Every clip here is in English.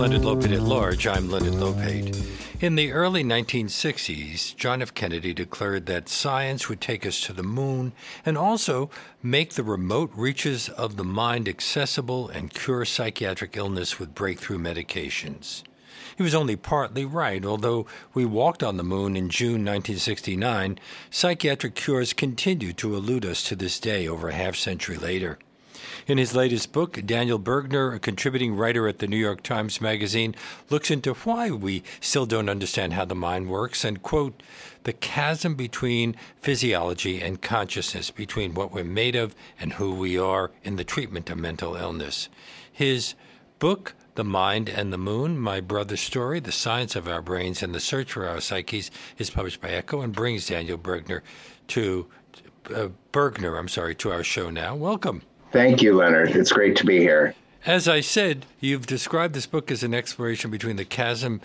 Leonard Lopate at Large, I'm Leonard Lopate. In the early 1960s, John F. Kennedy declared that science would take us to the moon and also make the remote reaches of the mind accessible and cure psychiatric illness with breakthrough medications. He was only partly right. Although we walked on the moon in June 1969, psychiatric cures continue to elude us to this day, over a half century later. In his latest book, Daniel Bergner, a contributing writer at the New York Times Magazine, looks into why we still don't understand how the mind works and, quote, the chasm between physiology and consciousness, between what we're made of and who we are in the treatment of mental illness. His book, the Mind and the Moon, My Brother's Story, The Science of Our Brains and the Search for Our Psyches is published by Ecco and brings Daniel Bergner to uh, Bergner, I'm sorry, to our show now. Welcome. Thank you, Leonard. It's great to be here. As I said, you've described this book as an exploration between the chasm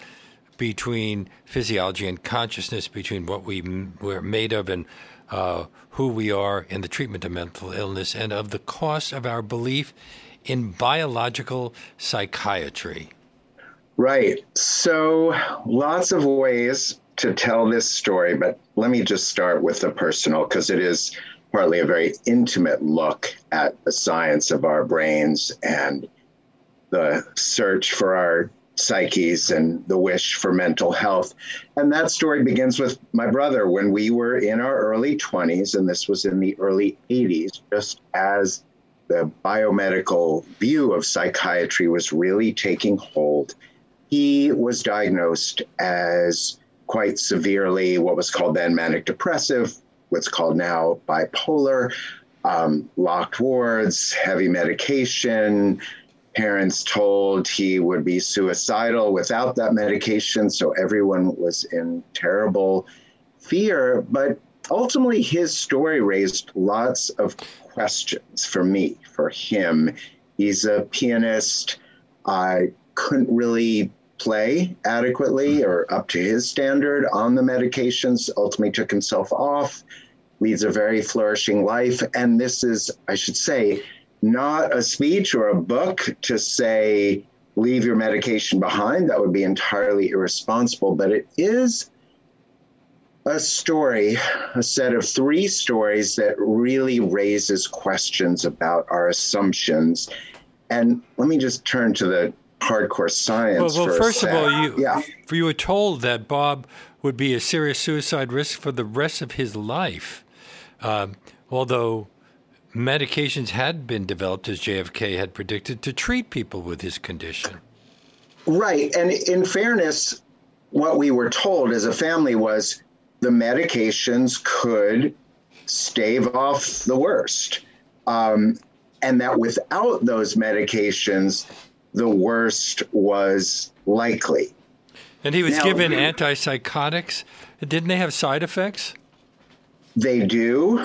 between physiology and consciousness, between what we we're made of and uh, who we are in the treatment of mental illness, and of the cost of our belief in biological psychiatry. Right. So, lots of ways to tell this story, but let me just start with the personal because it is partly a very intimate look at the science of our brains and the search for our psyches and the wish for mental health. And that story begins with my brother when we were in our early 20s, and this was in the early 80s, just as the biomedical view of psychiatry was really taking hold. He was diagnosed as quite severely what was called then manic depressive, what's called now bipolar, um, locked wards, heavy medication. Parents told he would be suicidal without that medication. So everyone was in terrible fear. But ultimately, his story raised lots of questions for me, for him. He's a pianist. I couldn't really play adequately or up to his standard on the medications, ultimately took himself off, leads a very flourishing life. And this is, I should say, not a speech or a book to say, leave your medication behind. That would be entirely irresponsible, but it is a story, a set of three stories that really raises questions about our assumptions. And let me just turn to the hardcore science. Well, well first of all, you yeah. you were told that Bob would be a serious suicide risk for the rest of his life, um, although medications had been developed, as JFK had predicted, to treat people with his condition. Right, and in fairness, what we were told as a family was the medications could stave off the worst. Um, and that without those medications, the worst was likely. And he was now, given antipsychotics. Didn't they have side effects? They do.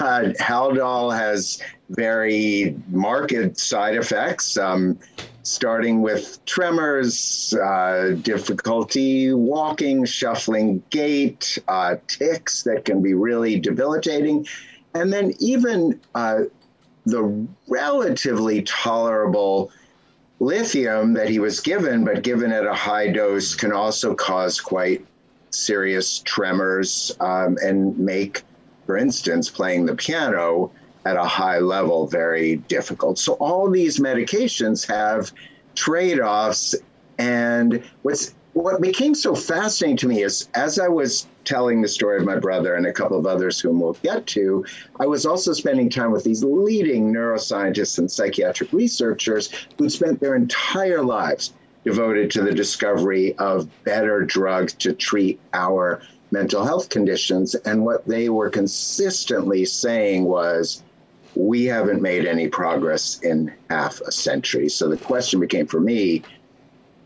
Uh, Haldol has very marked side effects. Um, starting with tremors, uh, difficulty walking, shuffling gait, uh, tics that can be really debilitating, and then even uh, the relatively tolerable lithium that he was given, but given at a high dose, can also cause quite serious tremors um, and make, for instance, playing the piano at a high level very difficult. So all these medications have trade-offs and what's what became so fascinating to me is as I was telling the story of my brother and a couple of others whom we'll get to, I was also spending time with these leading neuroscientists and psychiatric researchers who'd spent their entire lives devoted to the discovery of better drugs to treat our mental health conditions. And what they were consistently saying was, we haven't made any progress in half a century. So the question became for me,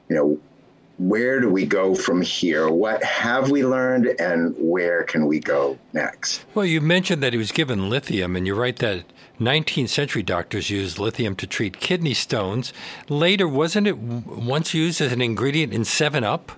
you know, where do we go from here? What have we learned and where can we go next? Well, you mentioned that he was given lithium, and you're right that 19th century doctors used lithium to treat kidney stones. Later, wasn't it once used as an ingredient in 7 Up?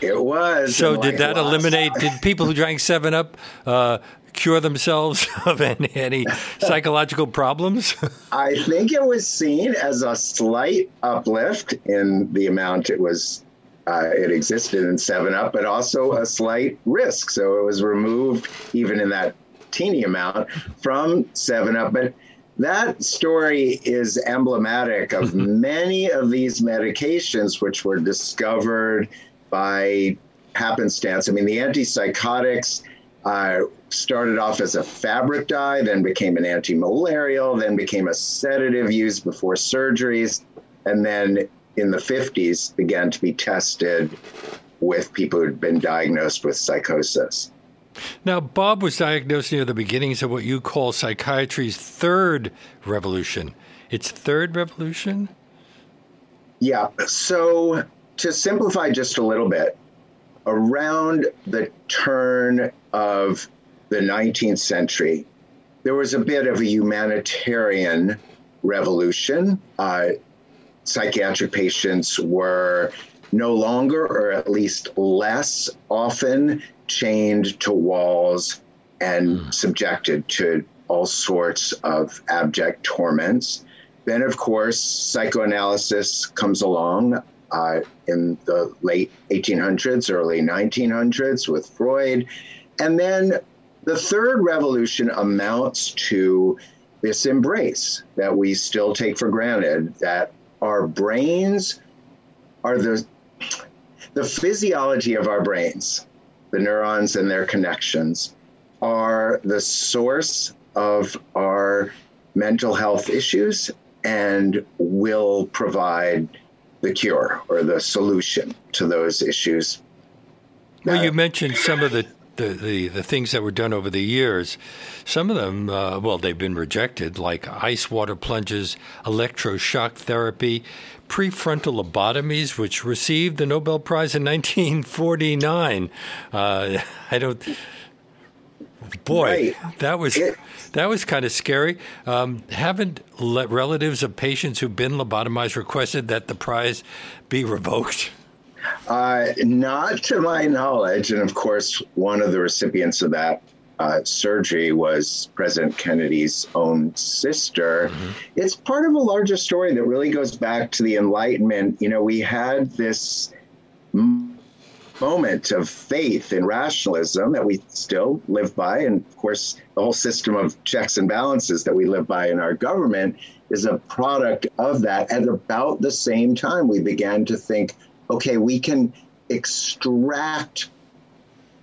It was. So, did that eliminate? Did people who drank Seven Up uh, cure themselves of any, any psychological problems? I think it was seen as a slight uplift in the amount it was uh, it existed in Seven Up, but also a slight risk. So it was removed even in that teeny amount from Seven Up, but that story is emblematic of many of these medications which were discovered by happenstance. I mean, the antipsychotics uh, started off as a fabric dye, then became an antimalarial, then became a sedative used before surgeries, and then in the 50s began to be tested with people who'd been diagnosed with psychosis. Now, Bob was diagnosed near the beginnings of what you call psychiatry's third revolution. Its third revolution? Yeah. So, to simplify just a little bit, around the turn of the 19th century, there was a bit of a humanitarian revolution. Uh, psychiatric patients were no longer, or at least less often, chained to walls and mm. subjected to all sorts of abject torments. Then, of course, psychoanalysis comes along uh, in the late 1800s, early 1900s with Freud. And then the third revolution amounts to this embrace that we still take for granted that our brains are the the physiology of our brains the neurons and their connections, are the source of our mental health issues and will provide the cure or the solution to those issues. Well, you mentioned some of the, the, the, the, things that were done over the years. Some of them, uh, well, they've been rejected, like ice water plunges, electroshock therapy, prefrontal lobotomies, which received the Nobel Prize in 1949. Uh, I don't. Boy, right. that was that was kind of scary. Um, haven't relatives of patients who've been lobotomized requested that the prize be revoked? Uh, not to my knowledge, and of course, one of the recipients of that uh, surgery was President Kennedy's own sister. Mm-hmm. It's part of a larger story that really goes back to the Enlightenment. You know, we had this moment of faith in rationalism that we still live by. And of course, the whole system of checks and balances that we live by in our government is a product of that. At about the same time, we began to think okay, we can extract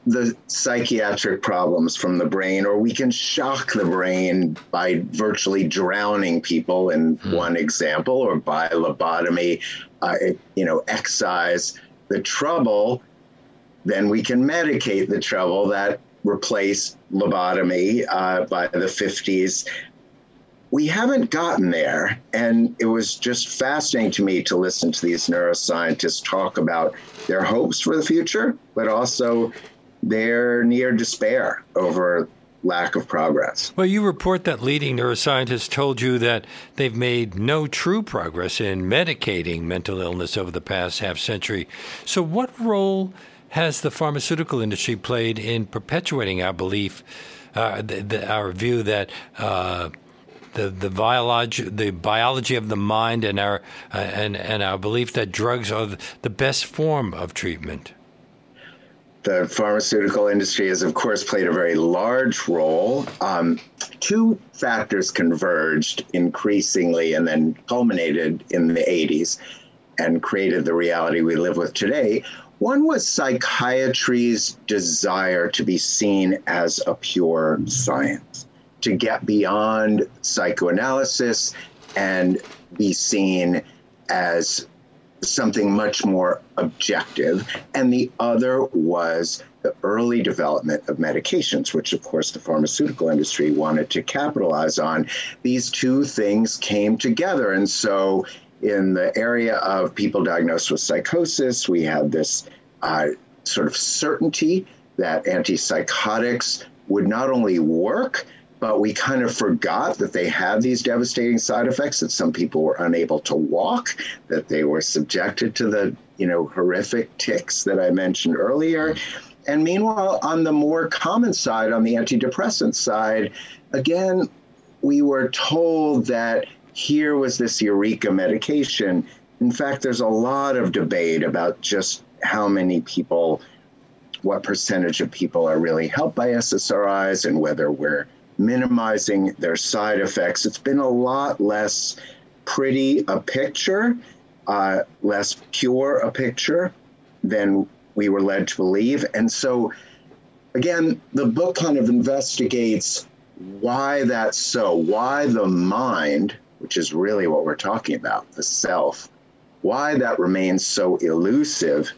the psychiatric problems from the brain, or we can shock the brain by virtually drowning people in mm. one example, or by lobotomy, uh, you know, excise the trouble. Then we can medicate the trouble that replaced lobotomy uh, by the 50s. We haven't gotten there. And it was just fascinating to me to listen to these neuroscientists talk about their hopes for the future, but also they're near despair over lack of progress. Well, you report that leading neuroscientists told you that they've made no true progress in medicating mental illness over the past half century. So, what role has the pharmaceutical industry played in perpetuating our belief, uh, the, the, our view that? Uh, the the biology the biology of the mind and our uh, and and our belief that drugs are the best form of treatment the pharmaceutical industry has, of course, played a very large role. Um, two factors converged increasingly and then culminated in the 80s and created the reality we live with today. One was psychiatry's desire to be seen as a pure science, to get beyond psychoanalysis and be seen as something much more objective. And the other was the early development of medications, which, of course, the pharmaceutical industry wanted to capitalize on. These two things came together. And so, in the area of people diagnosed with psychosis, we had this uh, sort of certainty that antipsychotics would not only work, but we kind of forgot that they had these devastating side effects that some people were unable to walk that they were subjected to the you know horrific tics that i mentioned earlier. And meanwhile, on the more common side, on the antidepressant side, again, we were told that here was this eureka medication. In fact, there's a lot of debate about just how many people, what percentage of people are really helped by SSRIs and whether we're minimizing their side effects. It's been a lot less pretty a picture, uh, less pure a picture than we were led to believe. And so, again, the book kind of investigates why that's so, why the mind, which is really what we're talking about, the self, why that remains so elusive,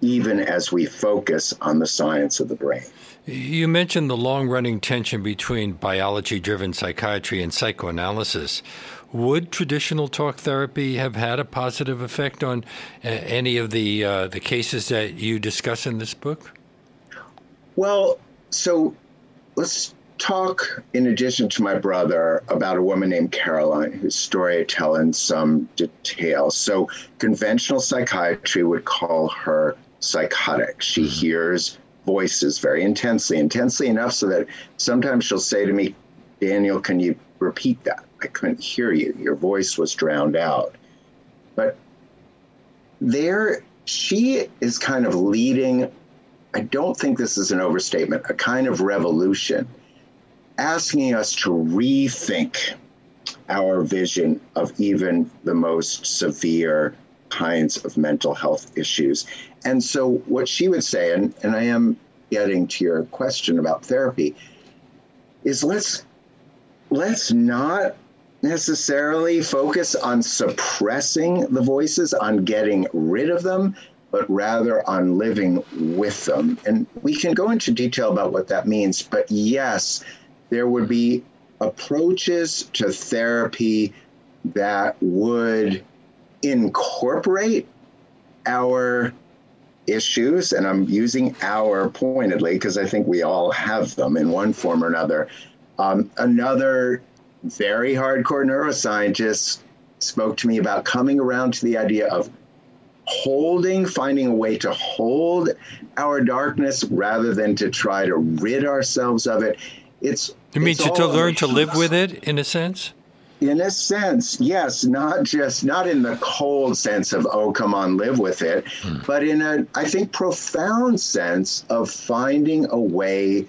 even as we focus on the science of the brain. You mentioned the long running tension between biology driven psychiatry and psychoanalysis. Would traditional talk therapy have had a positive effect on uh, any of the uh, the cases that you discuss in this book? Well, so let's talk, in addition to my brother, about a woman named Caroline, whose story I tell in some detail. So, conventional psychiatry would call her psychotic. She mm-hmm. hears voices very intensely, intensely enough so that sometimes she'll say to me, Daniel, can you repeat that? I couldn't hear you. Your voice was drowned out. But there, she is kind of leading, I don't think this is an overstatement, a kind of revolution, asking us to rethink our vision of even the most severe kinds of mental health issues. And so, what she would say, and, and I am getting to your question about therapy, is let's let's not necessarily focus on suppressing the voices, on getting rid of them, but rather on living with them. And we can go into detail about what that means. But yes, there would be approaches to therapy that would incorporate our issues, and I'm using our pointedly because I think we all have them in one form or another. Um, another very hardcore neuroscientist spoke to me about coming around to the idea of holding, finding a way to hold our darkness rather than to try to rid ourselves of it. It's you mean to, to learn to live with it in a sense? in a sense, yes, not just not in the cold sense of oh come on live with it, hmm. but in a I think profound sense of finding a way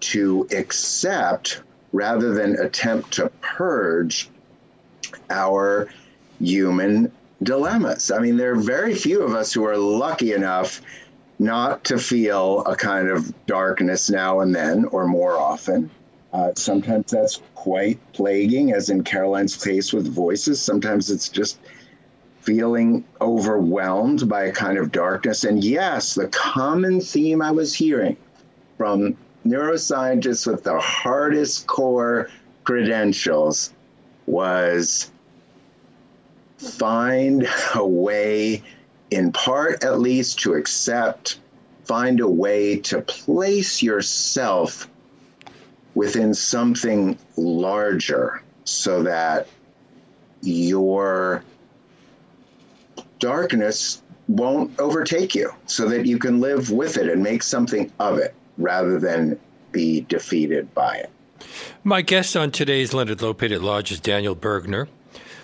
to accept rather than attempt to purge our human dilemmas. I mean, there are very few of us who are lucky enough not to feel a kind of darkness now and then or more often. Uh, sometimes that's quite plaguing, as in Caroline's case with voices. Sometimes it's just feeling overwhelmed by a kind of darkness. And yes, the common theme I was hearing from neuroscientists with the hardest core credentials was find a way, in part at least, to accept, find a way to place yourself within something larger so that your darkness won't overtake you so that you can live with it and make something of it rather than be defeated by it. My guest on today's Leonard Lopate at Large is Daniel Bergner,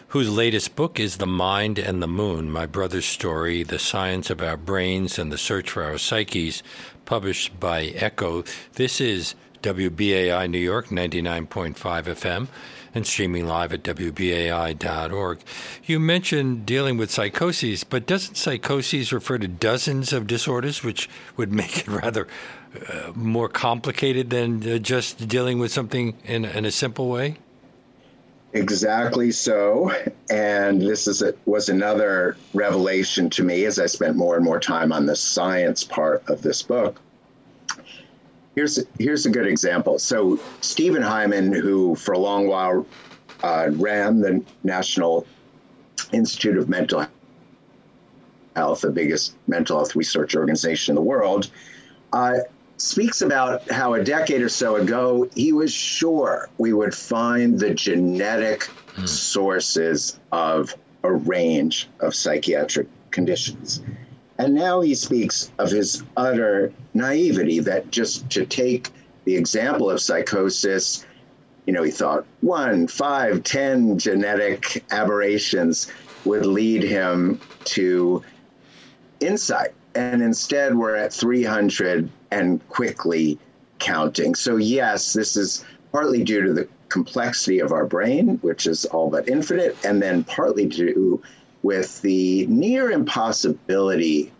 whose latest book is The Mind and the Moon My Brother's Story, The Science of Our Brains and the Search for Our Psyches, published by Ecco. This is WBAI New York 99.5 FM and streaming live at WBAI.org. You mentioned dealing with psychoses, but doesn't psychoses refer to dozens of disorders, which would make it rather uh, more complicated than uh, just dealing with something in, in a simple way? Exactly so. And this is a, was another revelation to me as I spent more and more time on the science part of this book Here's here's a good example. So Stephen Hyman, who for a long while uh, ran the National Institute of Mental Health, the biggest mental health research organization in the world, uh, speaks about how a decade or so ago he was sure we would find the genetic mm. sources of a range of psychiatric conditions. And now he speaks of his utter naivety that just to take the example of psychosis, you know, he thought one, five, ten genetic aberrations would lead him to insight. And instead, we're at 300 and quickly counting. So, yes, this is partly due to the complexity of our brain, which is all but infinite, and then partly due with the near impossibility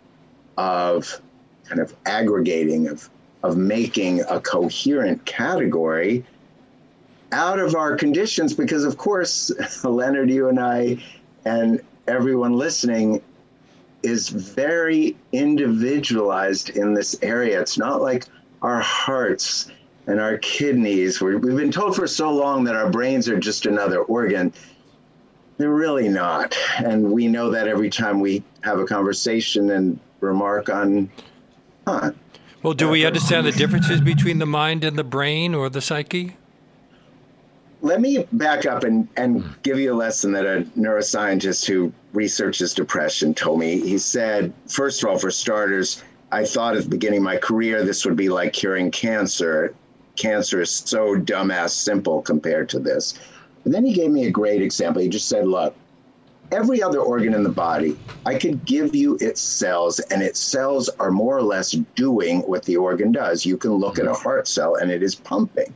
of kind of aggregating, of, of making a coherent category out of our conditions, because of course, Leonard, you and I, and everyone listening is very individualized in this area. It's not like our hearts and our kidneys. we have been told for so long that our brains are just another organ. They're really not. And we know that every time we have a conversation and remark on, huh. Well, do we understand the differences between the mind and the brain or the psyche? Let me back up and, and give you a lesson that a neuroscientist who researches depression told me. He said, first of all, for starters, I thought at the beginning of my career this would be like curing cancer. Cancer is so dumbass simple compared to this. And then he gave me a great example. He just said, look, every other organ in the body, I could give you its cells, and its cells are more or less doing what the organ does. You can look at a heart cell and it is pumping.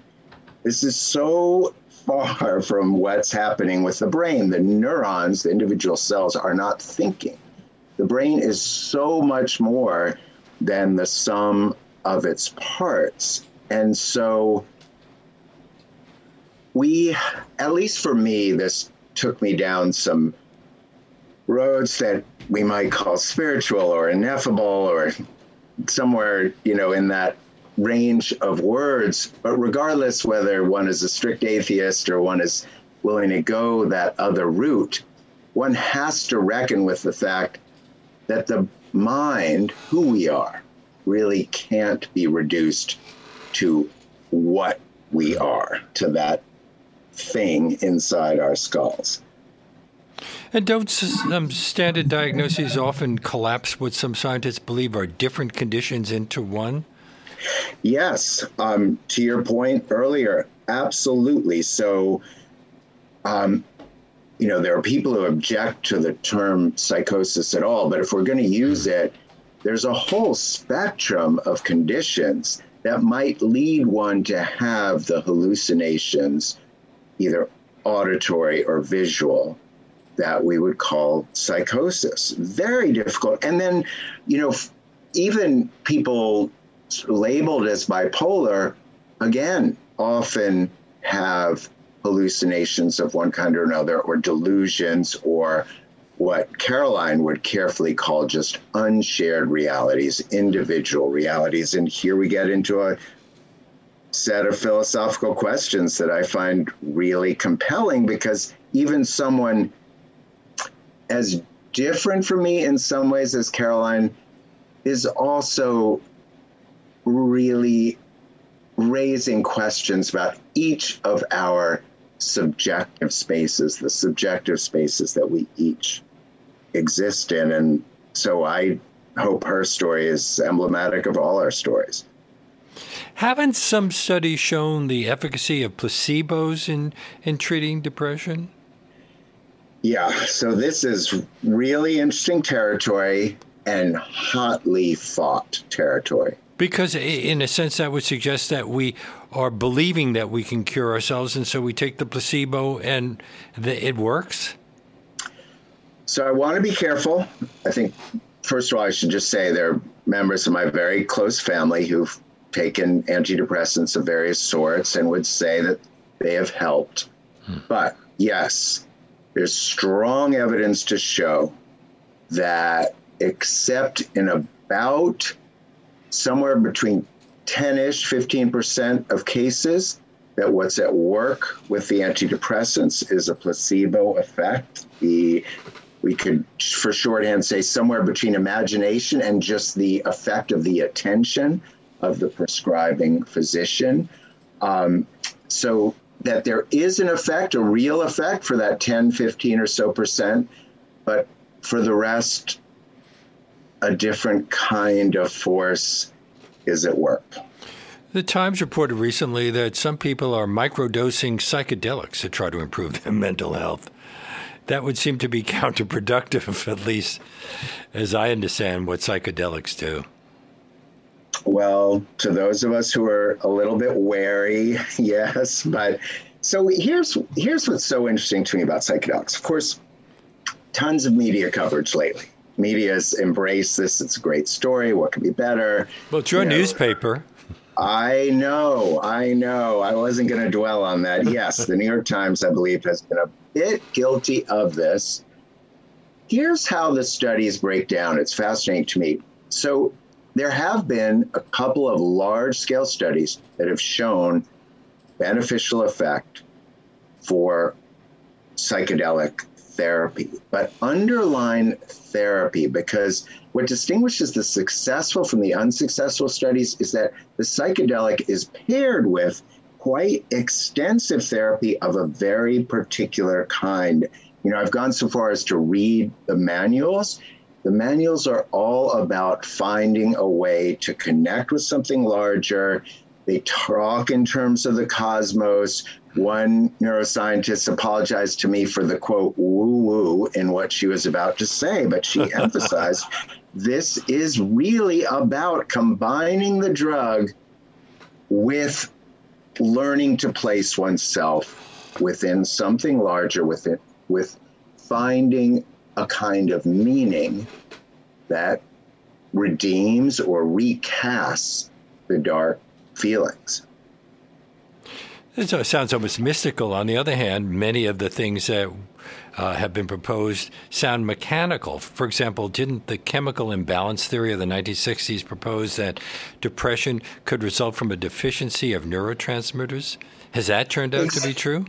This is so far from what's happening with the brain. The neurons, the individual cells, are not thinking. The brain is so much more than the sum of its parts. And so we, at least for me, this took me down some roads that we might call spiritual or ineffable or somewhere, you know, in that range of words. But regardless whether one is a strict atheist or one is willing to go that other route, one has to reckon with the fact that the mind, who we are, really can't be reduced to what we are, to that thing inside our skulls. And don't um, standard diagnoses often collapse what some scientists believe are different conditions into one? Yes. Um, to your point earlier, absolutely. So, um, you know, there are people who object to the term psychosis at all, but if we're going to use it, there's a whole spectrum of conditions that might lead one to have the hallucinations, either auditory or visual, that we would call psychosis. Very difficult. And then, you know, even people labeled as bipolar, again, often have hallucinations of one kind or another, or delusions, or what Caroline would carefully call just unshared realities, individual realities. And here we get into a set of philosophical questions that I find really compelling because even someone as different from me in some ways as Caroline is also really raising questions about each of our subjective spaces, the subjective spaces that we each exist in. And so I hope her story is emblematic of all our stories. Haven't some studies shown the efficacy of placebos in, in treating depression? Yeah, so this is really interesting territory and hotly fought territory. Because, in a sense, that would suggest that we are believing that we can cure ourselves, and so we take the placebo and the, it works? So I want to be careful. I think, first of all, I should just say there are members of my very close family who've taken antidepressants of various sorts and would say that they have helped. Hmm. But yes, there's strong evidence to show that, except in about somewhere between 10 ish, 15% of cases, that what's at work with the antidepressants is a placebo effect. The we could, for shorthand, say somewhere between imagination and just the effect of the attention of the prescribing physician. Um, so that there is an effect, a real effect for that 10, 15 or so percent, but for the rest, a different kind of force is at work. The Times reported recently that some people are microdosing psychedelics to try to improve their mental health. That would seem to be counterproductive, at least as I understand what psychedelics do. Well, to those of us who are a little bit wary, yes, mm-hmm. but so here's here's what's so interesting to me about psychedelics. Of course, tons of media coverage lately. Media's embraced this. It's a great story. What could be better? Well, it's your you newspaper. Know, I know, I know. I wasn't going to dwell on that. Yes, the New York Times, I believe, has been a bit guilty of this. Here's how the studies break down. It's fascinating to me. So, there have been a couple of large scale studies that have shown beneficial effect for psychedelic therapy, but underline therapy because what distinguishes the successful from the unsuccessful studies is that the psychedelic is paired with quite extensive therapy of a very particular kind. You know, I've gone so far as to read the manuals. The manuals are all about finding a way to connect with something larger. They talk in terms of the cosmos, one neuroscientist apologized to me for the quote woo woo in what she was about to say, but she emphasized this is really about combining the drug with learning to place oneself within something larger, with it, with finding a kind of meaning that redeems or recasts the dark feelings. It sounds almost mystical. On the other hand, many of the things that uh, have been proposed sound mechanical. For example, didn't the chemical imbalance theory of the 1960s propose that depression could result from a deficiency of neurotransmitters? Has that turned out to be true?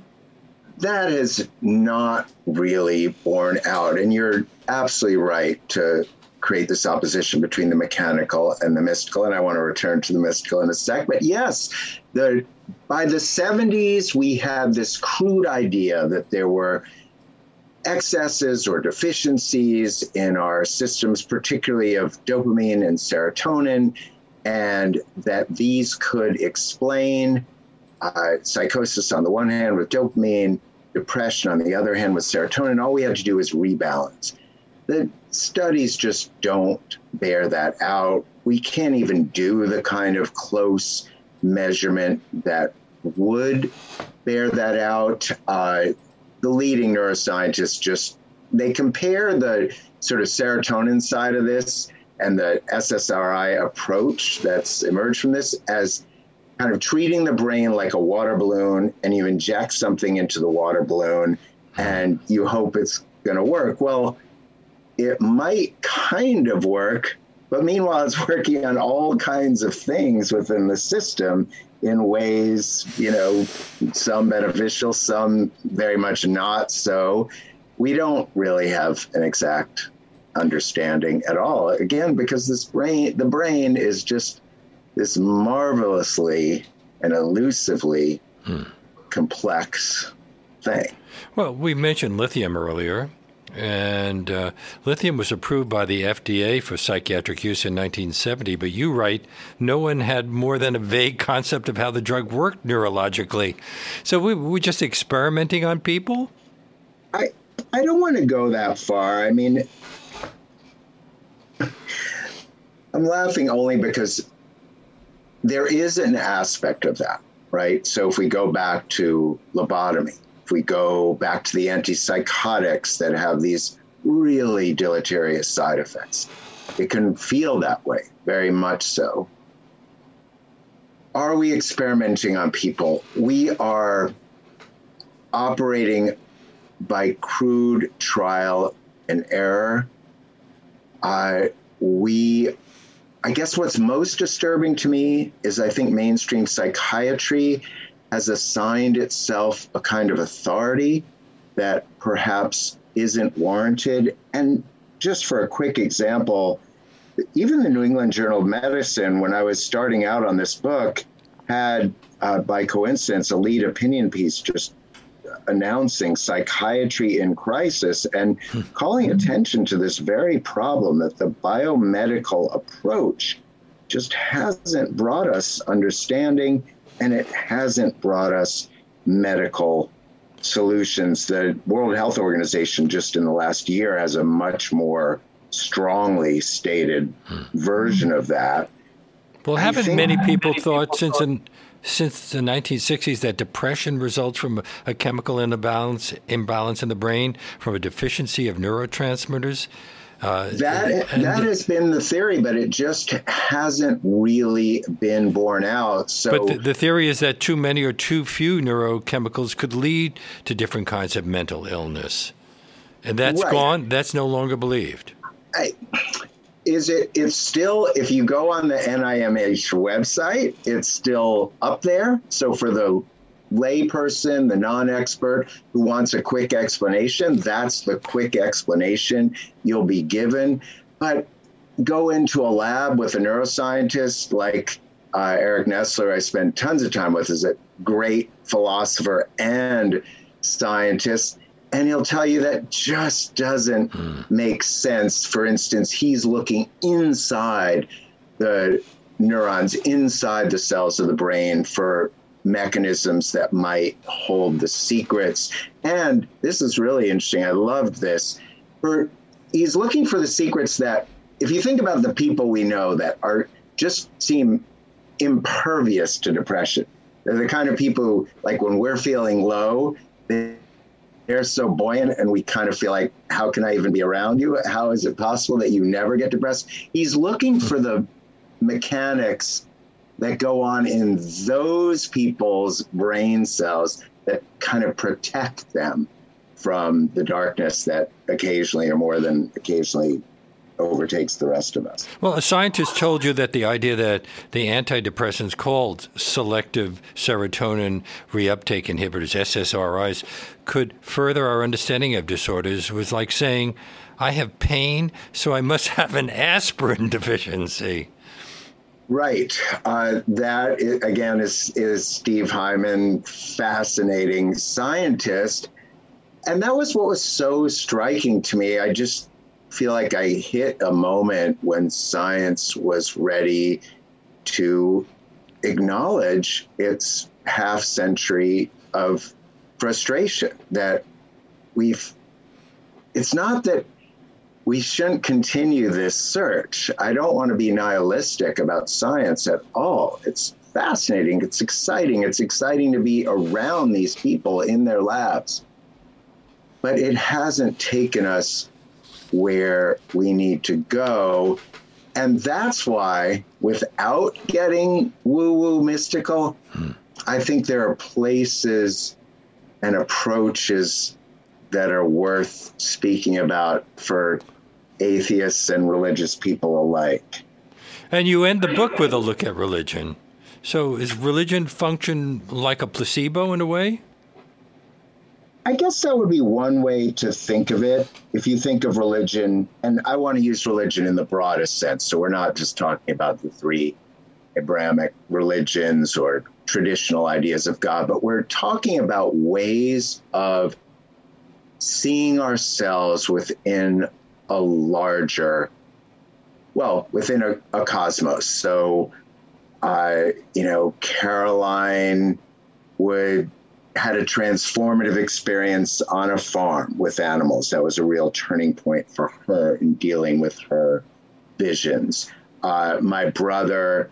That is not really borne out. And you're absolutely right to create this opposition between the mechanical and the mystical. And I want to return to the mystical in a sec. But yes, the by the 70s, we had this crude idea that there were excesses or deficiencies in our systems, particularly of dopamine and serotonin, and that these could explain uh, psychosis on the one hand with dopamine, depression on the other hand with serotonin. All we have to do is rebalance. The studies just don't bear that out. We can't even do the kind of close measurement that would bear that out. Uh, the leading neuroscientists just they compare the sort of serotonin side of this and the SSRI approach that's emerged from this as kind of treating the brain like a water balloon and you inject something into the water balloon and you hope it's going to work. Well, it might kind of work, but meanwhile, it's working on all kinds of things within the system in ways, you know, some beneficial, some very much not so. We don't really have an exact understanding at all. Again, because this brain, the brain is just this marvelously and elusively hmm. complex thing. Well, we mentioned lithium earlier. And uh, lithium was approved by the FDA for psychiatric use in 1970, but you write no one had more than a vague concept of how the drug worked neurologically. So we were just experimenting on people? I, I don't want to go that far. I mean, I'm laughing only because there is an aspect of that, right? So if we go back to lobotomy, if we go back to the antipsychotics that have these really deleterious side effects, it can feel that way, very much so. Are we experimenting on people? We are operating by crude trial and error. Uh, we, I guess what's most disturbing to me is I think mainstream psychiatry has assigned itself a kind of authority that perhaps isn't warranted. And just for a quick example, even the New England Journal of Medicine, when I was starting out on this book, had, uh, by coincidence, a lead opinion piece just announcing psychiatry in crisis and hmm. calling attention to this very problem that the biomedical approach just hasn't brought us understanding and it hasn't brought us medical solutions. The World Health Organization just in the last year has a much more strongly stated hmm. version of that. Well, haven't many people thought since an, since the 1960s that depression results from a chemical imbalance imbalance in the brain from a deficiency of neurotransmitters? Uh, that that has been the theory, but it just hasn't really been borne out. So, but the, the, theory is that too many or too few neurochemicals could lead to different kinds of mental illness, and that's right. gone. That's no longer believed. I, is it? It's still. If you go on the NIMH website, it's still up there. So for the layperson, the non expert who wants a quick explanation, that's the quick explanation you'll be given. But go into a lab with a neuroscientist like uh, Eric Nestler, I spent tons of time with, is a great philosopher and scientist. And he'll tell you that just doesn't mm. make sense. For instance, he's looking inside the neurons, inside the cells of the brain for mechanisms that might hold the secrets. And this is really interesting. I loved this. For, he's looking for the secrets that, if you think about the people we know that are just seem impervious to depression, they're the kind of people who, like when we're feeling low, they, they're so buoyant and we kind of feel like, how can I even be around you? How is it possible that you never get depressed? He's looking for the mechanics that go on in those people's brain cells that kind of protect them from the darkness that occasionally or more than occasionally overtakes the rest of us. Well, a scientist told you that the idea that the antidepressants called selective serotonin reuptake inhibitors, SSRIs, could further our understanding of disorders was like saying, I have pain, so I must have an aspirin deficiency. Right. Uh, that is, again is is Steve Hyman, fascinating scientist, and that was what was so striking to me. I just feel like I hit a moment when science was ready to acknowledge its half century of frustration that we've. It's not that we shouldn't continue this search. I don't want to be nihilistic about science at all. It's fascinating, it's exciting, it's exciting to be around these people in their labs. But it hasn't taken us where we need to go. And that's why, without getting woo woo mystical, hmm. I think there are places and approaches that are worth speaking about for atheists and religious people alike. And you end the book with a look at religion. So, is religion function like a placebo in a way? I guess that would be one way to think of it. If you think of religion, and I want to use religion in the broadest sense, so we're not just talking about the three Abrahamic religions or traditional ideas of God, but we're talking about ways of seeing ourselves within a larger, well, within a, a cosmos. So, uh, you know, Caroline would had a transformative experience on a farm with animals. That was a real turning point for her in dealing with her visions. Uh, my brother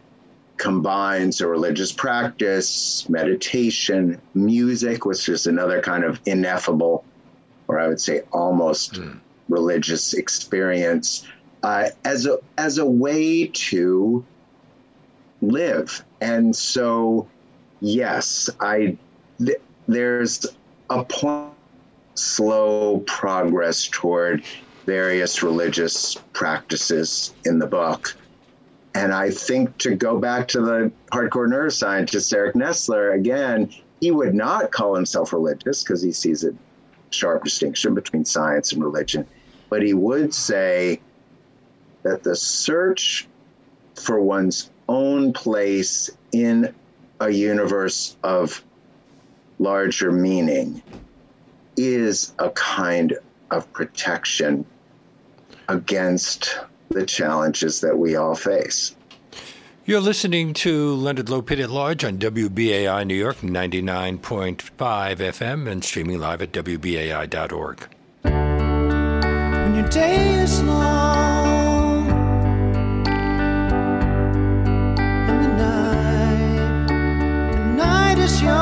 combines a religious practice, meditation, music, which is another kind of ineffable, or I would say almost mm religious experience uh, as a as a way to live. And so, yes, I th- there's a point, slow progress toward various religious practices in the book. And I think to go back to the hardcore neuroscientist Eric Nestler again, he would not call himself religious because he sees a sharp distinction between science and religion but he would say that the search for one's own place in a universe of larger meaning is a kind of protection against the challenges that we all face. You're listening to Leonard Lopate at Large on WBAI New York 99.5 FM and streaming live at WBAI.org. When your day is long and the night, the night is yours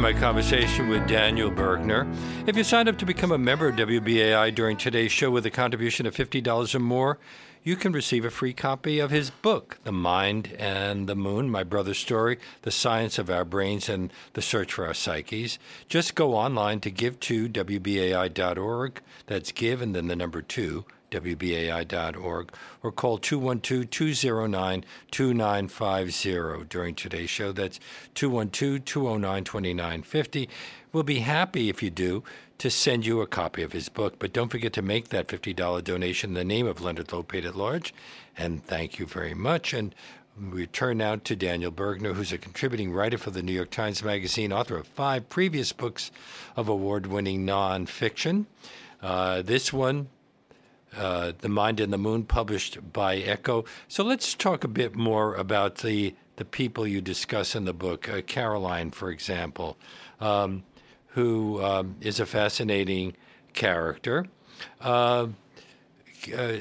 my conversation with Daniel Bergner. If you signed up to become a member of WBAI during today's show with a contribution of $50 or more, you can receive a free copy of his book, The Mind and the Moon My Brother's Story, The Science of Our Brains and the Search for Our Psyches. Just go online to give to WBAI.org. That's give and then the number two, WBAI.org, or call 212 209 2950 during today's show. That's 212 209 2950. We'll be happy if you do to send you a copy of his book, but don't forget to make that $50 donation in the name of Leonard Lopate at Large. And thank you very much. And we turn now to Daniel Bergner, who's a contributing writer for the New York Times Magazine, author of five previous books of award winning nonfiction. Uh, this one, uh, The Mind and the Moon, published by Ecco. So let's talk a bit more about the, the people you discuss in the book. Uh, Caroline, for example. Um, who um, is a fascinating character. Uh, uh,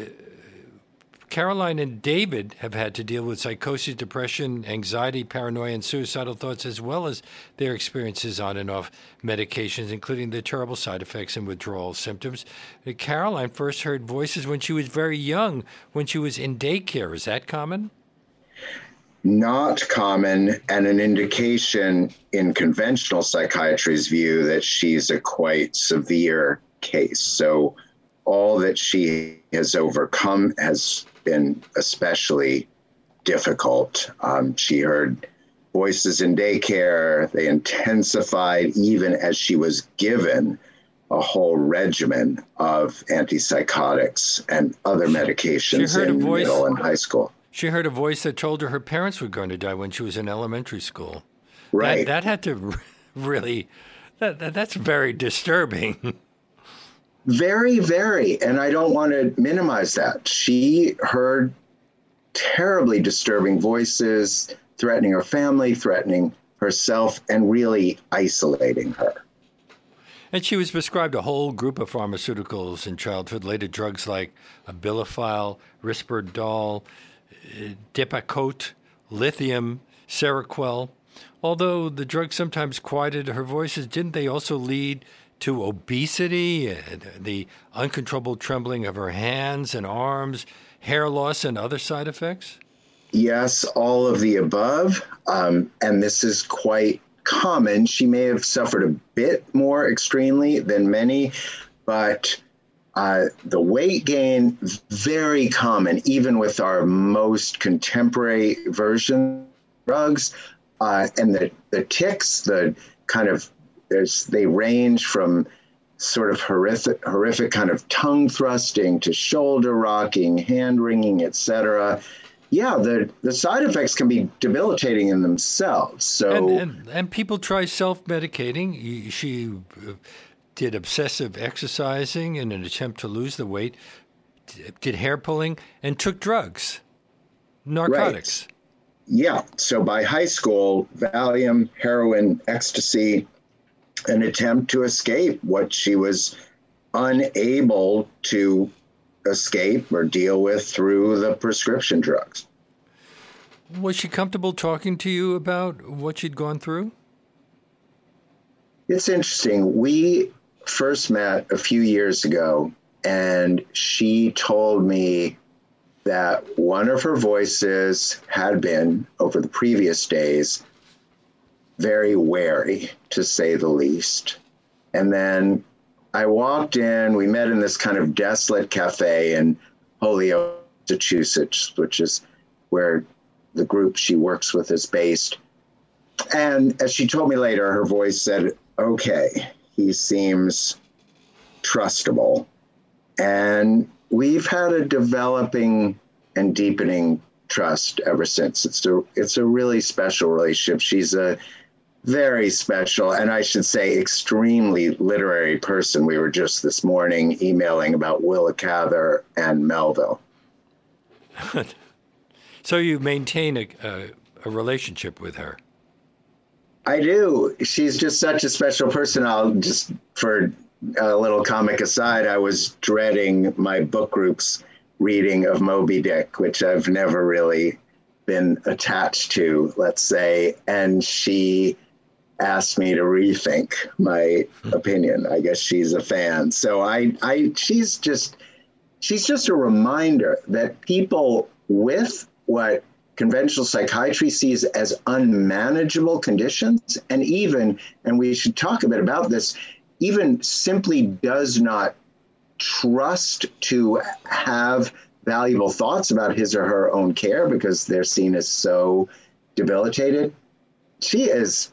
Caroline and David have had to deal with psychosis, depression, anxiety, paranoia, and suicidal thoughts, as well as their experiences on and off medications, including the terrible side effects and withdrawal symptoms. Uh, Caroline first heard voices when she was very young, when she was in daycare. Is that common? not common and an indication in conventional psychiatry's view that she's a quite severe case. So, all that she has overcome has been especially difficult. Um, she heard voices in daycare, they intensified even as she was given a whole regimen of antipsychotics and other medications in middle and high school. She heard a voice that told her her parents were going to die when she was in elementary school. Right. That, that had to really, that, that, that's very disturbing. very, very. And I don't want to minimize that. She heard terribly disturbing voices threatening her family, threatening herself, and really isolating her. And she was prescribed a whole group of pharmaceuticals in childhood, later drugs like Abilify, Risperdal, uh, Depakote, lithium, Seroquel. Although the drugs sometimes quieted her voices, didn't they also lead to obesity, the uncontrollable trembling of her hands and arms, hair loss, and other side effects? Yes, all of the above. Um, and this is quite common. She may have suffered a bit more extremely than many, but uh, the weight gain, very common, even with our most contemporary version drugs. Uh, and the, the tics, the kind of, there's, they range from sort of horrific, horrific kind of tongue thrusting to shoulder rocking, hand wringing, etc. Yeah, the, the side effects can be debilitating in themselves. So and, and, and people try self medicating. She uh, did obsessive exercising in an attempt to lose the weight, did hair pulling, and took drugs, narcotics. Right. Yeah. So by high school, Valium, heroin, ecstasy, an attempt to escape what she was unable to escape or deal with through the prescription drugs. Was she comfortable talking to you about what she'd gone through? It's interesting. We first met a few years ago, and she told me that one of her voices had been, over the previous days, very wary, to say the least. And then I walked in, we met in this kind of desolate cafe, and Holyoke, Massachusetts, which is where the group she works with is based. And as she told me later, her voice said, okay, he seems trustable. And we've had a developing and deepening trust ever since. It's a it's a really special relationship. She's a very special and I should say extremely literary person. We were just this morning emailing about Willa Cather and Melville. so you maintain a, a, a relationship with her. I do. She's just such a special person. I'll just, for a little comic aside, I was dreading my book group's reading of Moby Dick, which I've never really been attached to, let's say. And she asked me to rethink my opinion. I guess she's a fan. So I, I, she's just, she's just a reminder that people with what conventional psychiatry sees as unmanageable conditions, and even, and we should talk a bit about this, even simply does not trust to have valuable thoughts about his or her own care because they're seen as so debilitated. She is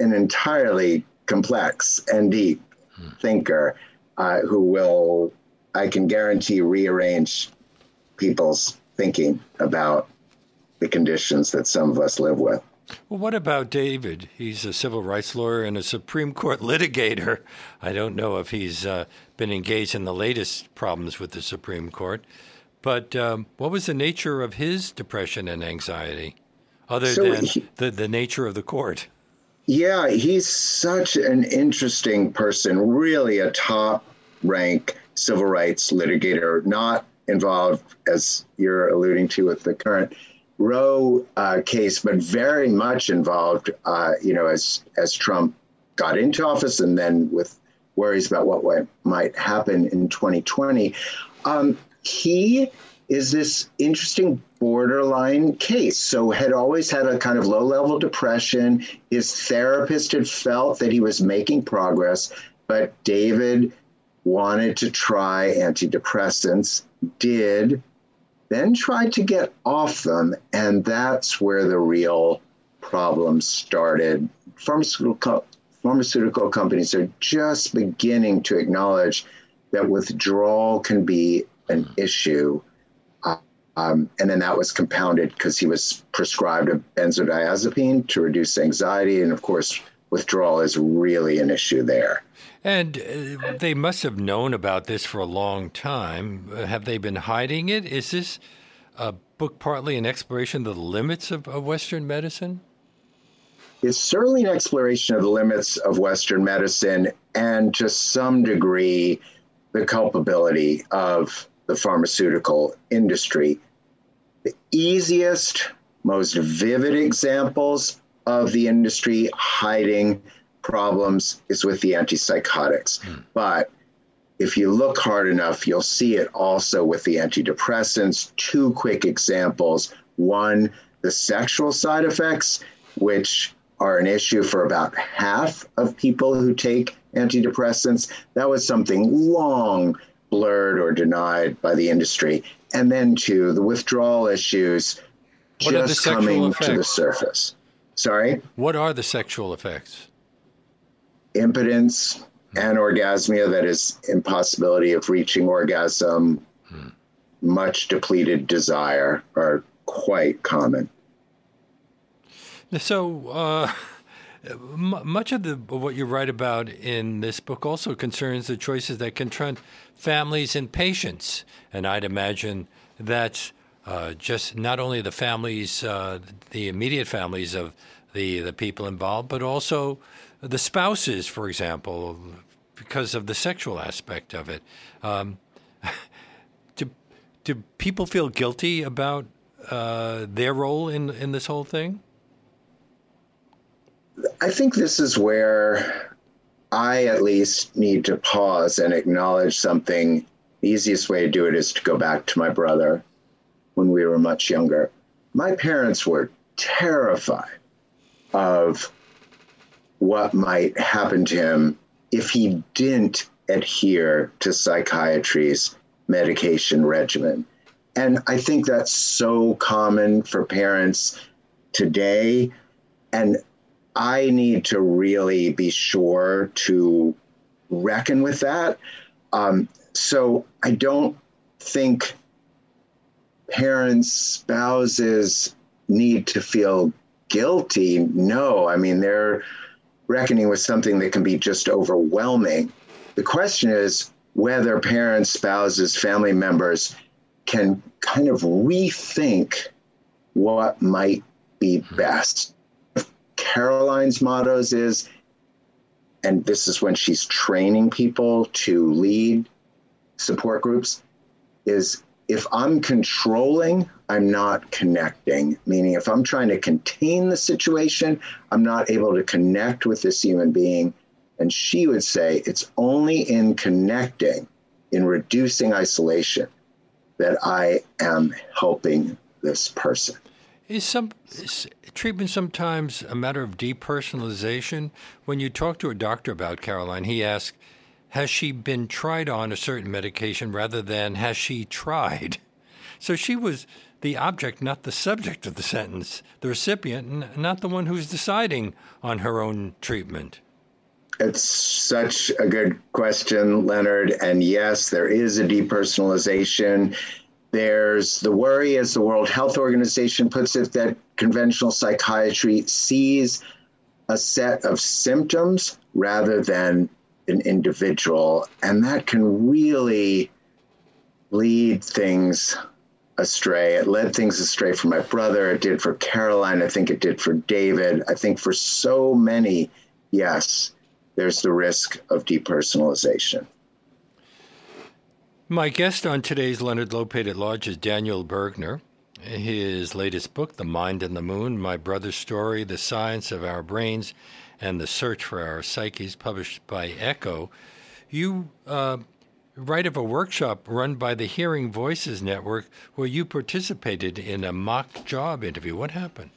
an entirely complex and deep hmm. thinker uh, who will, I can guarantee, rearrange people's thinking about the conditions that some of us live with. Well, what about David? He's a civil rights lawyer and a Supreme Court litigator. I don't know if he's uh, been engaged in the latest problems with the Supreme Court, but um, what was the nature of his depression and anxiety, other so than he, the, the nature of the court? Yeah, he's such an interesting person, really a top rank civil rights litigator, not involved, as you're alluding to, with the current Roe uh, case, but very much involved, uh, you know, as as Trump got into office, and then with worries about what might happen in 2020. Um, he is this interesting borderline case. So had always had a kind of low level depression. His therapist had felt that he was making progress, but David wanted to try antidepressants, did, then tried to get off them. And that's where the real problems started. Pharmaceutical, co- pharmaceutical companies are just beginning to acknowledge that withdrawal can be an hmm. issue. Um, and then that was compounded because he was prescribed a benzodiazepine to reduce anxiety. And of course, withdrawal is really an issue there. And uh, they must have known about this for a long time. Uh, have they been hiding it? Is this a book partly an exploration of the limits of, of Western medicine? It's certainly an exploration of the limits of Western medicine and to some degree the culpability of the pharmaceutical industry. The easiest, most vivid examples of the industry hiding problems is with the antipsychotics. Mm. But if you look hard enough, you'll see it also with the antidepressants. Two quick examples. One, the sexual side effects, which are an issue for about half of people who take antidepressants. That was something long blurred or denied by the industry. And then, two, the withdrawal issues what just coming effects? to the surface. Sorry? What are the sexual effects? impotence, anorgasmia—that is, impossibility of reaching orgasm, hmm. much depleted desire are quite common. So, uh, much of the what you write about in this book also concerns the choices that confront families and patients, and I'd imagine that uh, just not only the families, uh, the immediate families of the the people involved, but also the spouses, for example, because of the sexual aspect of it. Um, do, do people feel guilty about uh, their role in, in this whole thing? I think this is where I at least need to pause and acknowledge something. The easiest way to do it is to go back to my brother when we were much younger. My parents were terrified of what might happen to him if he didn't adhere to psychiatry's medication regimen. And I think that's so common for parents today. And I need to really be sure to reckon with that. Um, so I don't think parents, spouses need to feel guilty. No, I mean, they're reckoning with something that can be just overwhelming. The question is whether parents, spouses, family members can kind of rethink what might be best. Caroline's mottos is, and this is when she's training people to lead support groups, is if I'm controlling, I'm not connecting. Meaning, if I'm trying to contain the situation, I'm not able to connect with this human being. And she would say it's only in connecting, in reducing isolation, that I am helping this person. Is some is treatment sometimes a matter of depersonalization? When you talk to a doctor about Caroline, he asks, has she been tried on a certain medication rather than has she tried? So she was the object, not the subject of the sentence, the recipient, not the one who's deciding on her own treatment. It's such a good question, Leonard. And yes, there is a depersonalization. There's the worry, as the World Health Organization puts it, that conventional psychiatry sees a set of symptoms rather than an individual. And that can really lead things astray. It led things astray for my brother. It did for Caroline. I think it did for David. I think for so many, yes, there's the risk of depersonalization. My guest on today's Leonard Lopate at Large is Daniel Bergner. His latest book, The Mind and the Moon My Brother's Story, The Science of Our Brains, and the Search for Our Psyches, published by Ecco. You uh, write of a workshop run by the Hearing Voices Network where you participated in a mock job interview. What happened?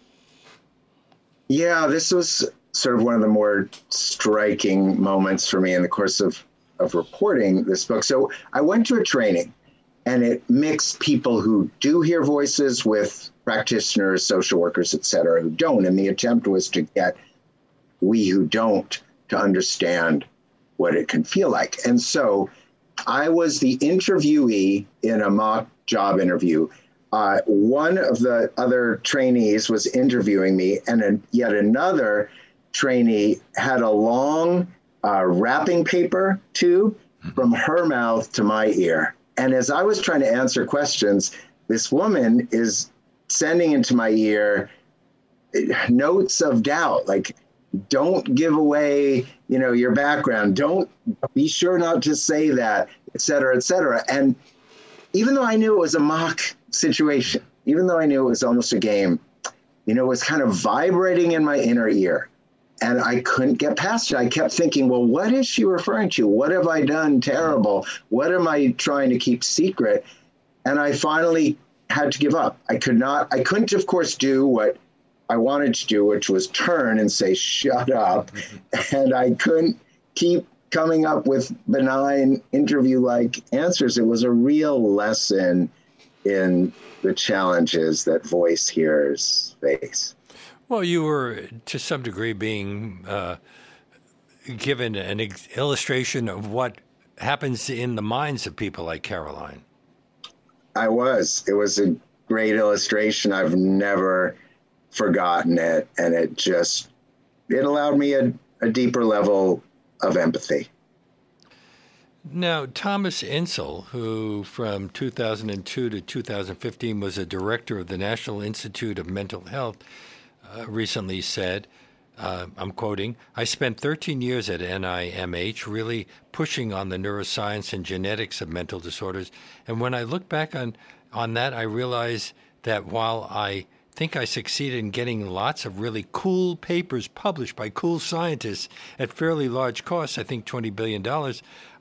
Yeah, this was sort of one of the more striking moments for me in the course of, of reporting this book. So I went to a training and it mixed people who do hear voices with practitioners, social workers, et cetera, who don't. And the attempt was to get we who don't to understand what it can feel like. And so I was the interviewee in a mock job interview. Uh, one of the other trainees was interviewing me, and a, yet another trainee had a long uh, wrapping paper tube from her mouth to my ear. And as I was trying to answer questions, this woman is sending into my ear notes of doubt, like don't give away you know your background. Don't be sure not to say that et cetera et cetera. And even though i knew it was a mock situation even though i knew it was almost a game you know it was kind of vibrating in my inner ear and i couldn't get past it i kept thinking well what is she referring to what have i done terrible what am i trying to keep secret and i finally had to give up i could not i couldn't of course do what I wanted to do, which was turn and say, shut up. Mm-hmm. and I couldn't keep coming up with benign interview like answers. It was a real lesson in the challenges that voice hearers face. Well, you were to some degree being uh, given an ex- illustration of what happens in the minds of people like Caroline. I was. It was a great illustration. I've never forgotten it, and it just it allowed me a, a deeper level of empathy. Now, Thomas Insel, who from 2002 to 2015 was a director of the National Institute of Mental Health, recently said, uh, I'm quoting, I spent 13 years at NIMH really pushing on the neuroscience and genetics of mental disorders. And when I look back on, on that, I realize that while I think I succeeded in getting lots of really cool papers published by cool scientists at fairly large costs, I think $20 billion.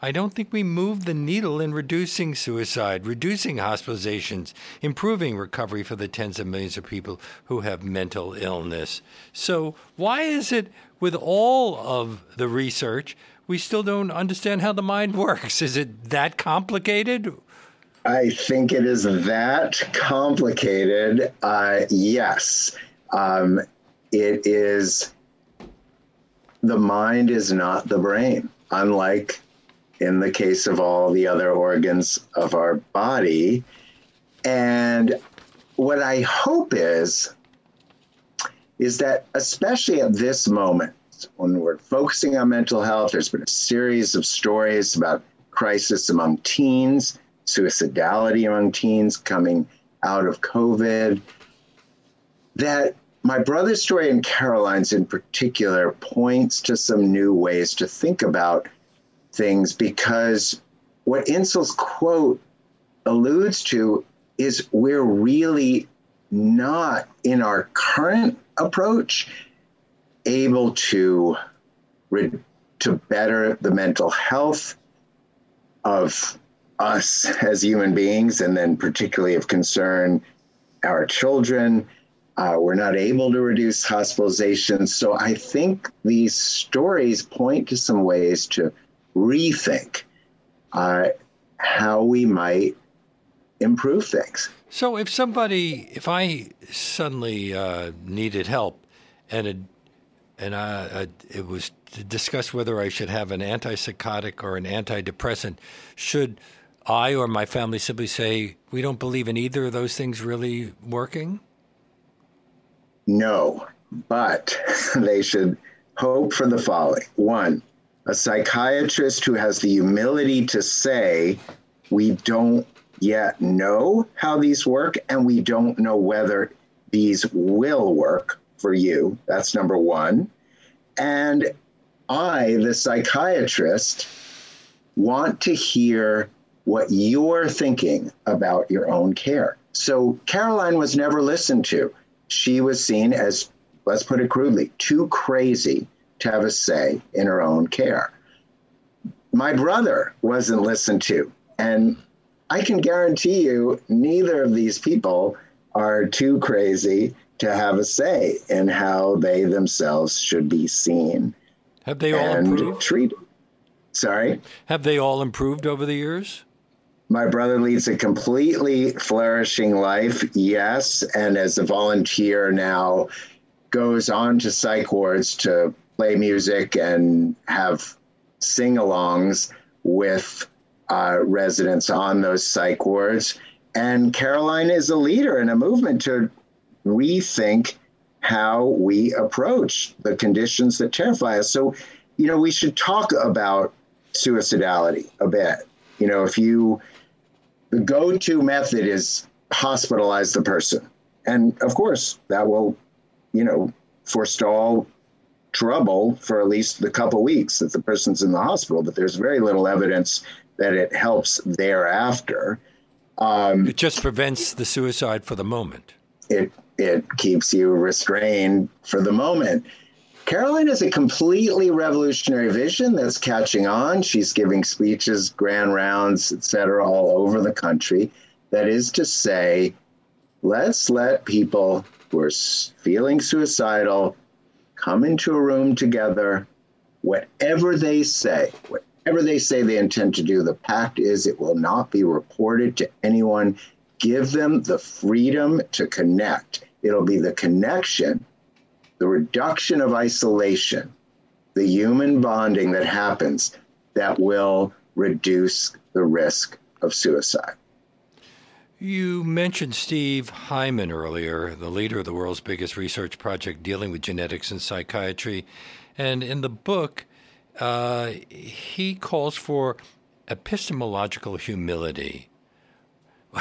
I don't think we moved the needle in reducing suicide, reducing hospitalizations, improving recovery for the tens of millions of people who have mental illness. So, why is it with all of the research, we still don't understand how the mind works? Is it that complicated? I think it is that complicated. Uh, yes. Um, it is, the mind is not the brain, unlike in the case of all the other organs of our body. And what I hope is, is that especially at this moment, when we're focusing on mental health, there's been a series of stories about crisis among teens, suicidality among teens coming out of COVID, that my brother's story and Caroline's in particular points to some new ways to think about things because what Insel's quote alludes to is we're really not in our current approach able to to better the mental health of us as human beings and then particularly of concern our children uh, we're not able to reduce hospitalizations so i think these stories point to some ways to rethink uh, how we might improve things. So, if somebody, if I suddenly uh, needed help, and it, and I, it was to discuss whether I should have an antipsychotic or an antidepressant, should I or my family simply say we don't believe in either of those things really working? No, but they should hope for the following: one, a psychiatrist who has the humility to say, we don't yet know how these work and we don't know whether these will work for you. That's number one. And I, the psychiatrist, want to hear what you're thinking about your own care. So Caroline was never listened to. She was seen as, let's put it crudely, too crazy to have a say in her own care. My brother wasn't listened to. And I can guarantee you, neither of these people are too crazy to have a say in how they themselves should be seen. Have they all improved? Treated. Sorry? Have they all improved over the years? My brother leads a completely flourishing life, yes. And as a volunteer now, goes on to psych wards to play music and have sing alongs with uh, residents on those psych wards. And Caroline is a leader in a movement to rethink how we approach the conditions that terrify us. So, you know, we should talk about suicidality a bit. You know, if you, the go to method is hospitalize the person. And of course, that will, you know, forestall trouble for at least the couple weeks that the person's in the hospital, but there's very little evidence that it helps thereafter. Um, it just prevents the suicide for the moment. It it keeps you restrained for the moment. Caroline has a completely revolutionary vision that's catching on. She's giving speeches, grand rounds, et cetera, all over the country. That is to say, let's let people who are feeling suicidal come into a room together, whatever they say, whatever they say they intend to do, the pact is it will not be reported to anyone. Give them the freedom to connect. It'll be the connection, the reduction of isolation, the human bonding that happens that will reduce the risk of suicide. You mentioned Steve Hyman earlier, the leader of the world's biggest research project dealing with genetics and psychiatry. And in the book, uh, he calls for epistemological humility.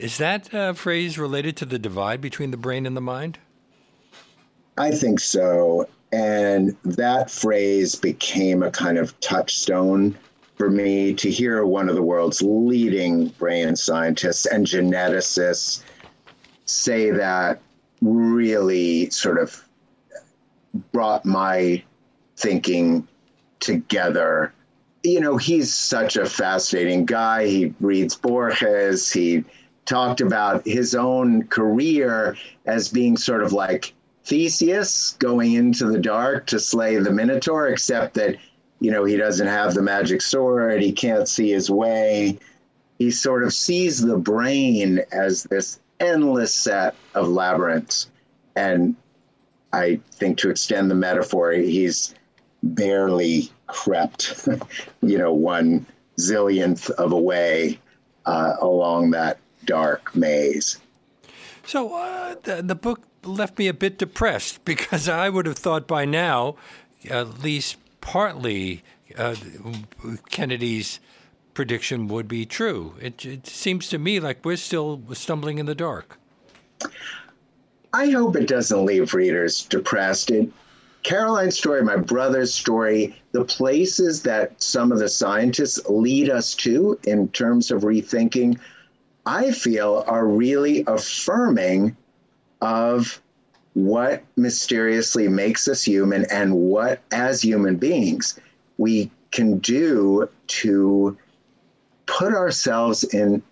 Is that uh, phrase related to the divide between the brain and the mind? I think so. And that phrase became a kind of touchstone for me to hear one of the world's leading brain scientists and geneticists say that really sort of brought my thinking together. You know, he's such a fascinating guy. He reads Borges. He talked about his own career as being sort of like Theseus going into the dark to slay the Minotaur, except that you know, he doesn't have the magic sword, he can't see his way. he sort of sees the brain as this endless set of labyrinths. And I think to extend the metaphor, he's barely crept, you know, one zillionth of a way uh, along that dark maze. So uh, the, the book left me a bit depressed because I would have thought by now, at least partly, uh, Kennedy's prediction would be true. It, it seems to me like we're still stumbling in the dark. I hope it doesn't leave readers depressed. It, Caroline's story, my brother's story, the places that some of the scientists lead us to in terms of rethinking, I feel are really affirming of what mysteriously makes us human and what, as human beings, we can do to put ourselves in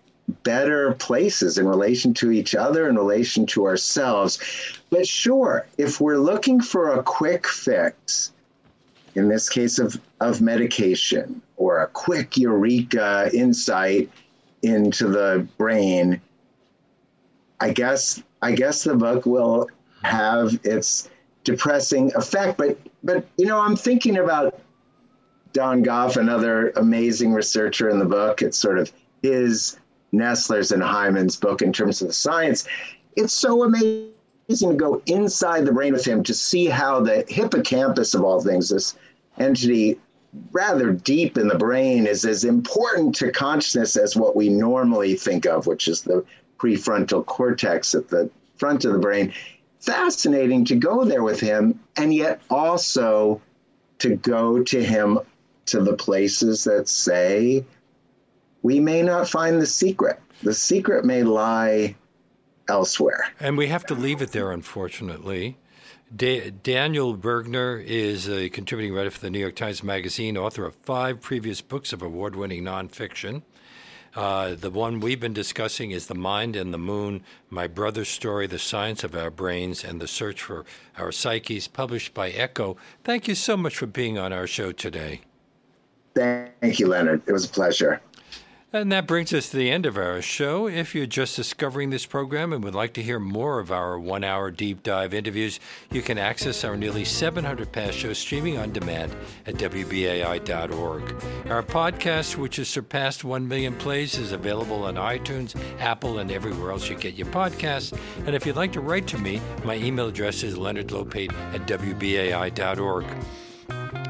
better places in relation to each other, in relation to ourselves. But sure, if we're looking for a quick fix, in this case of, of medication, or a quick eureka insight into the brain, I guess I guess the book will have its depressing effect. But but you know, I'm thinking about Don Goff, another amazing researcher in the book. It's sort of his Nestler's and Hyman's book in terms of the science. It's so amazing to go inside the brain with him to see how the hippocampus of all things, this entity rather deep in the brain, is as important to consciousness as what we normally think of, which is the prefrontal cortex at the front of the brain. Fascinating to go there with him, and yet also to go to him to the places that say, we may not find the secret. The secret may lie elsewhere. And we have to leave it there, unfortunately. Da- Daniel Bergner is a contributing writer for the New York Times Magazine, author of five previous books of award winning nonfiction. Uh, the one we've been discussing is The Mind and the Moon My Brother's Story, The Science of Our Brains, and the Search for Our Psyches, published by Ecco. Thank you so much for being on our show today. Thank you, Leonard. It was a pleasure. And that brings us to the end of our show. If you're just discovering this program and would like to hear more of our one hour deep dive interviews, you can access our nearly 700 past shows streaming on demand at WBAI.org. Our podcast, which has surpassed 1 million plays, is available on iTunes, Apple, and everywhere else you get your podcasts. And if you'd like to write to me, my email address is leonardlopate at WBAI.org.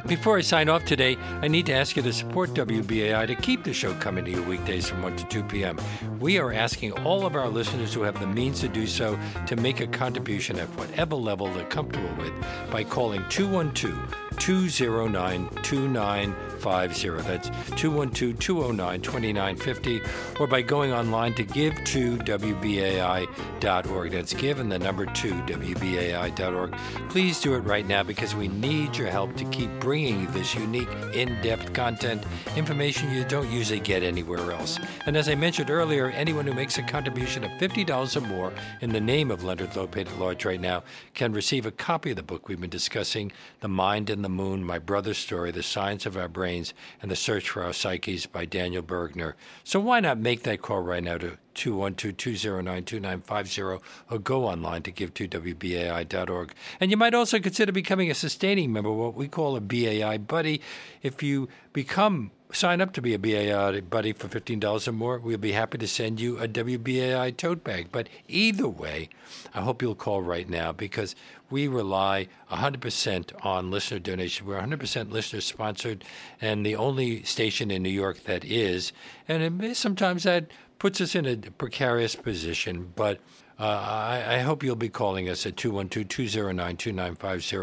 Before I sign off today, I need to ask you to support WBAI to keep the show coming to you weekdays from 1 to 2 p.m. We are asking all of our listeners who have the means to do so to make a contribution at whatever level they're comfortable with by calling 212 209 2950. That's 212 209 2950. Or by going online to give to WBAI.org. That's give and the number 2 WBAI.org. Please do it right now because we need your help to keep bringing you this unique, in depth content, information you don't usually get anywhere else. And as I mentioned earlier, anyone who makes a contribution of $50 or more in the name of Leonard Lopate at Large right now can receive a copy of the book we've been discussing, The Mind and the Moon, My Brother's Story, The Science of Our Brains, and The Search for Our Psyches by Daniel Bergner. So why not make that call right now to 212-209-2950 or go online to give to WBAI.org. And you might also consider becoming a sustaining member, what we call a BAI buddy. If you become sign up to be a BAI buddy for $15 or more, we'll be happy to send you a WBAI tote bag. But either way, I hope you'll call right now because we rely 100% on listener donation. We're 100% listener sponsored and the only station in New York that is. And it, sometimes that puts us in a precarious position, but uh, I, I, hope you'll be calling us at 212 209 2950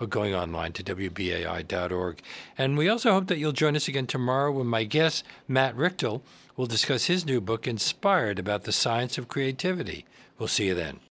or going online to WBAI.org. And we also hope that you'll join us again tomorrow when my guest, Matt Richtel, will discuss his new book, Inspired, about the science of creativity. We'll see you then.